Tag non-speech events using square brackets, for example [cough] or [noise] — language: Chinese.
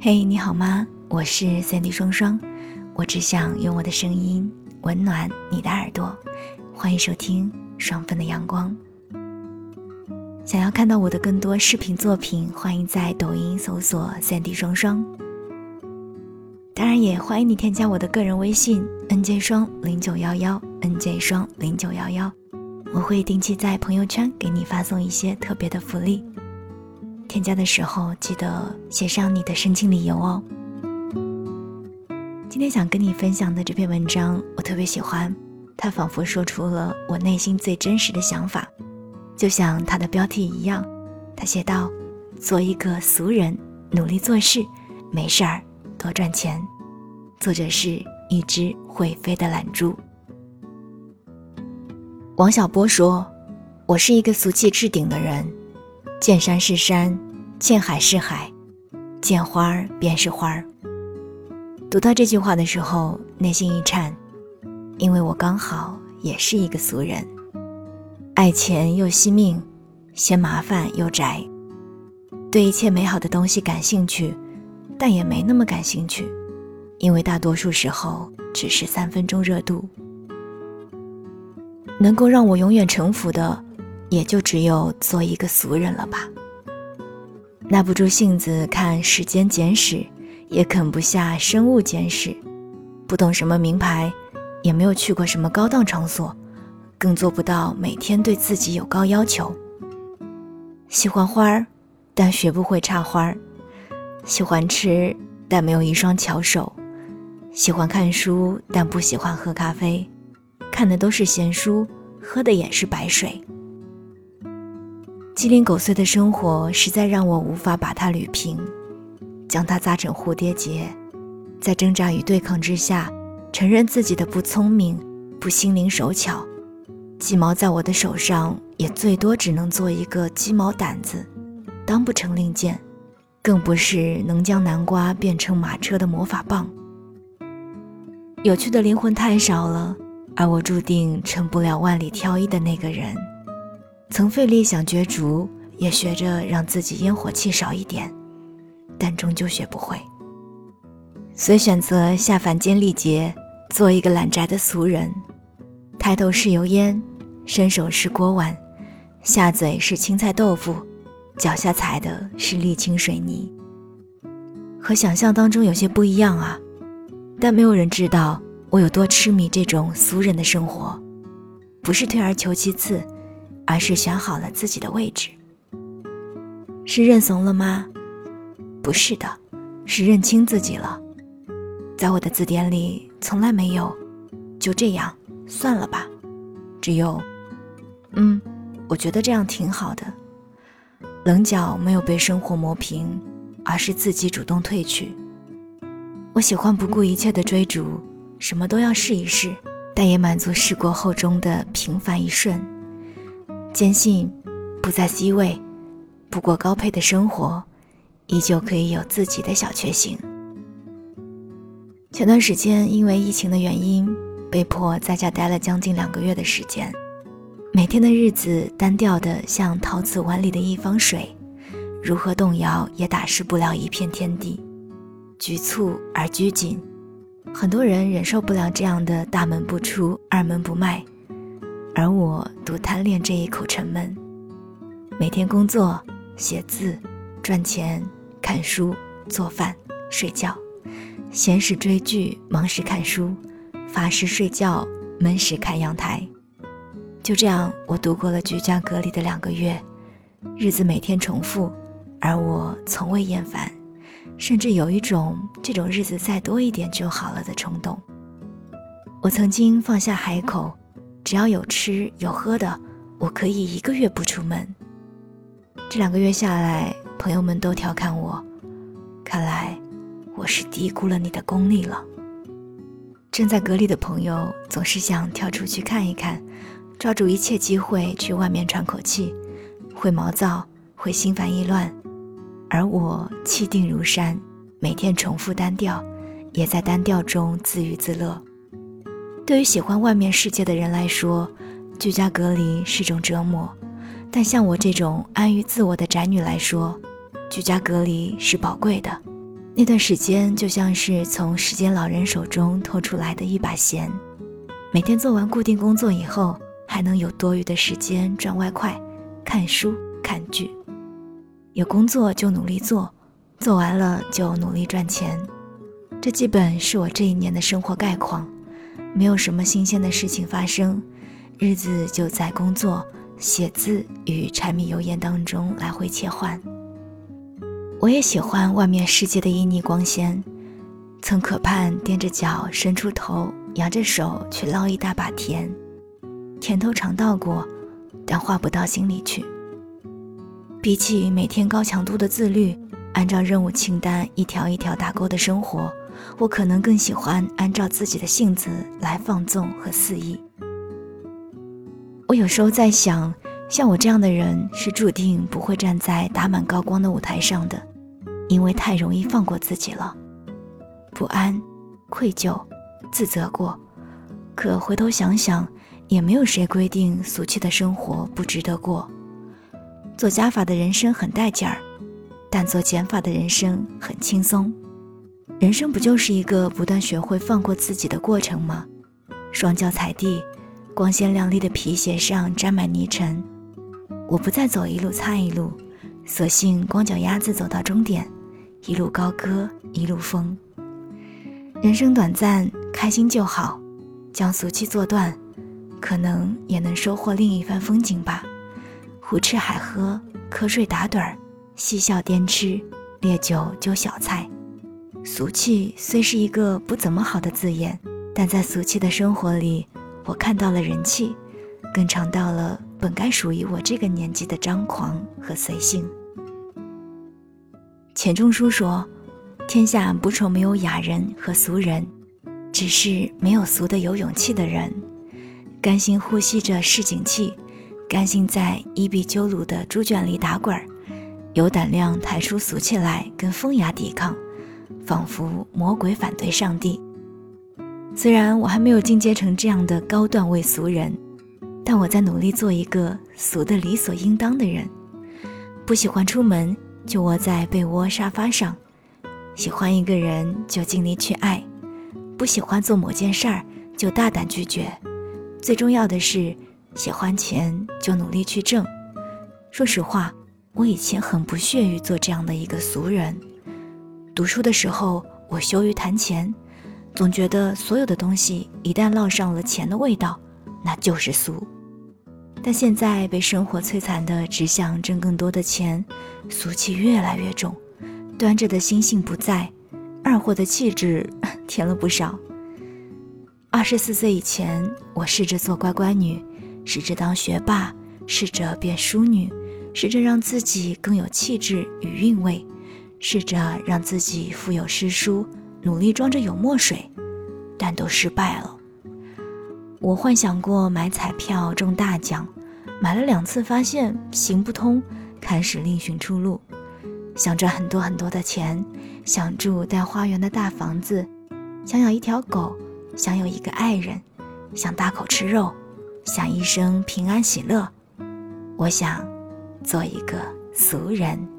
嘿，你好吗？我是三 D 双双，我只想用我的声音温暖你的耳朵。欢迎收听双份的阳光。想要看到我的更多视频作品，欢迎在抖音搜索三 D 双双。当然，也欢迎你添加我的个人微信 nj 双零九幺幺 nj 双零九幺幺，我会定期在朋友圈给你发送一些特别的福利。添加的时候记得写上你的申请理由哦。今天想跟你分享的这篇文章，我特别喜欢，它仿佛说出了我内心最真实的想法，就像它的标题一样。他写道：“做一个俗人，努力做事，没事儿多赚钱。”作者是一只会飞的懒猪。王小波说：“我是一个俗气至顶的人。”见山是山，见海是海，见花儿便是花儿。读到这句话的时候，内心一颤，因为我刚好也是一个俗人，爱钱又惜命，嫌麻烦又宅，对一切美好的东西感兴趣，但也没那么感兴趣，因为大多数时候只是三分钟热度。能够让我永远臣服的。也就只有做一个俗人了吧。耐不住性子看《时间简史》，也啃不下《生物简史》，不懂什么名牌，也没有去过什么高档场所，更做不到每天对自己有高要求。喜欢花儿，但学不会插花儿；喜欢吃，但没有一双巧手；喜欢看书，但不喜欢喝咖啡，看的都是闲书，喝的也是白水。鸡零狗碎的生活实在让我无法把它捋平，将它扎成蝴蝶结，在挣扎与对抗之下，承认自己的不聪明、不心灵手巧。鸡毛在我的手上，也最多只能做一个鸡毛掸子，当不成令箭，更不是能将南瓜变成马车的魔法棒。有趣的灵魂太少了，而我注定成不了万里挑一的那个人。曾费力想角逐，也学着让自己烟火气少一点，但终究学不会。遂选择下凡间历劫，做一个懒宅的俗人。抬头是油烟，伸手是锅碗，下嘴是青菜豆腐，脚下踩的是沥青水泥。和想象当中有些不一样啊，但没有人知道我有多痴迷这种俗人的生活，不是退而求其次。而是选好了自己的位置，是认怂了吗？不是的，是认清自己了。在我的字典里，从来没有“就这样算了吧”，只有“嗯，我觉得这样挺好的”。棱角没有被生活磨平，而是自己主动褪去。我喜欢不顾一切的追逐，什么都要试一试，但也满足试过后中的平凡一瞬。坚信，不在 C 位，不过高配的生活，依旧可以有自己的小确幸。前段时间因为疫情的原因，被迫在家待了将近两个月的时间，每天的日子单调的像陶瓷碗里的一方水，如何动摇也打湿不了一片天地，局促而拘谨，很多人忍受不了这样的大门不出，二门不迈。而我独贪恋这一口沉闷，每天工作、写字、赚钱、看书、做饭、睡觉，闲时追剧，忙时看书，乏时睡觉，闷时看阳台。就这样，我度过了居家隔离的两个月，日子每天重复，而我从未厌烦，甚至有一种这种日子再多一点就好了的冲动。我曾经放下海口。只要有吃有喝的，我可以一个月不出门。这两个月下来，朋友们都调侃我，看来我是低估了你的功力了。正在隔离的朋友总是想跳出去看一看，抓住一切机会去外面喘口气，会毛躁，会心烦意乱，而我气定如山，每天重复单调，也在单调中自娱自乐。对于喜欢外面世界的人来说，居家隔离是种折磨；但像我这种安于自我的宅女来说，居家隔离是宝贵的。那段时间就像是从时间老人手中拖出来的一把弦，每天做完固定工作以后，还能有多余的时间赚外快、看书、看剧。有工作就努力做，做完了就努力赚钱。这基本是我这一年的生活概况，没有什么新鲜的事情发生，日子就在工作、写字与柴米油盐当中来回切换。我也喜欢外面世界的旖旎光鲜，曾渴盼踮着脚伸出头，扬着手去捞一大把甜，甜头尝到过，但化不到心里去。比起每天高强度的自律，按照任务清单一条一条打勾的生活，我可能更喜欢按照自己的性子来放纵和肆意。我有时候在想，像我这样的人是注定不会站在打满高光的舞台上的。因为太容易放过自己了，不安、愧疚、自责过，可回头想想，也没有谁规定俗气的生活不值得过。做加法的人生很带劲儿，但做减法的人生很轻松。人生不就是一个不断学会放过自己的过程吗？双脚踩地，光鲜亮丽的皮鞋上沾满泥尘，我不再走一路擦一路。索性光脚丫子走到终点，一路高歌一路疯。人生短暂，开心就好，将俗气做断，可能也能收获另一番风景吧。胡吃海喝，瞌睡打盹儿，嬉笑颠吃，烈酒揪小菜。俗气虽是一个不怎么好的字眼，但在俗气的生活里，我看到了人气，更尝到了。本该属于我这个年纪的张狂和随性。钱钟书说：“天下不愁没有雅人和俗人，只是没有俗的有勇气的人。甘心呼吸着市井气，甘心在伊壁鸠鲁的猪圈里打滚儿，有胆量抬出俗气来跟风雅抵抗，仿佛魔鬼反对上帝。虽然我还没有进阶成这样的高段位俗人。”但我在努力做一个俗的理所应当的人，不喜欢出门就窝在被窝沙发上，喜欢一个人就尽力去爱，不喜欢做某件事儿就大胆拒绝，最重要的是喜欢钱就努力去挣。说实话，我以前很不屑于做这样的一个俗人。读书的时候，我羞于谈钱，总觉得所有的东西一旦烙上了钱的味道，那就是俗。但现在被生活摧残的只想挣更多的钱，俗气越来越重，端着的心性不在，二货的气质 [laughs] 甜了不少。二十四岁以前，我试着做乖乖女，试着当学霸，试着变淑女，试着让自己更有气质与韵味，试着让自己富有诗书，努力装着有墨水，但都失败了。我幻想过买彩票中大奖，买了两次发现行不通，开始另寻出路。想赚很多很多的钱，想住带花园的大房子，想养一条狗，想有一个爱人，想大口吃肉，想一生平安喜乐。我想做一个俗人。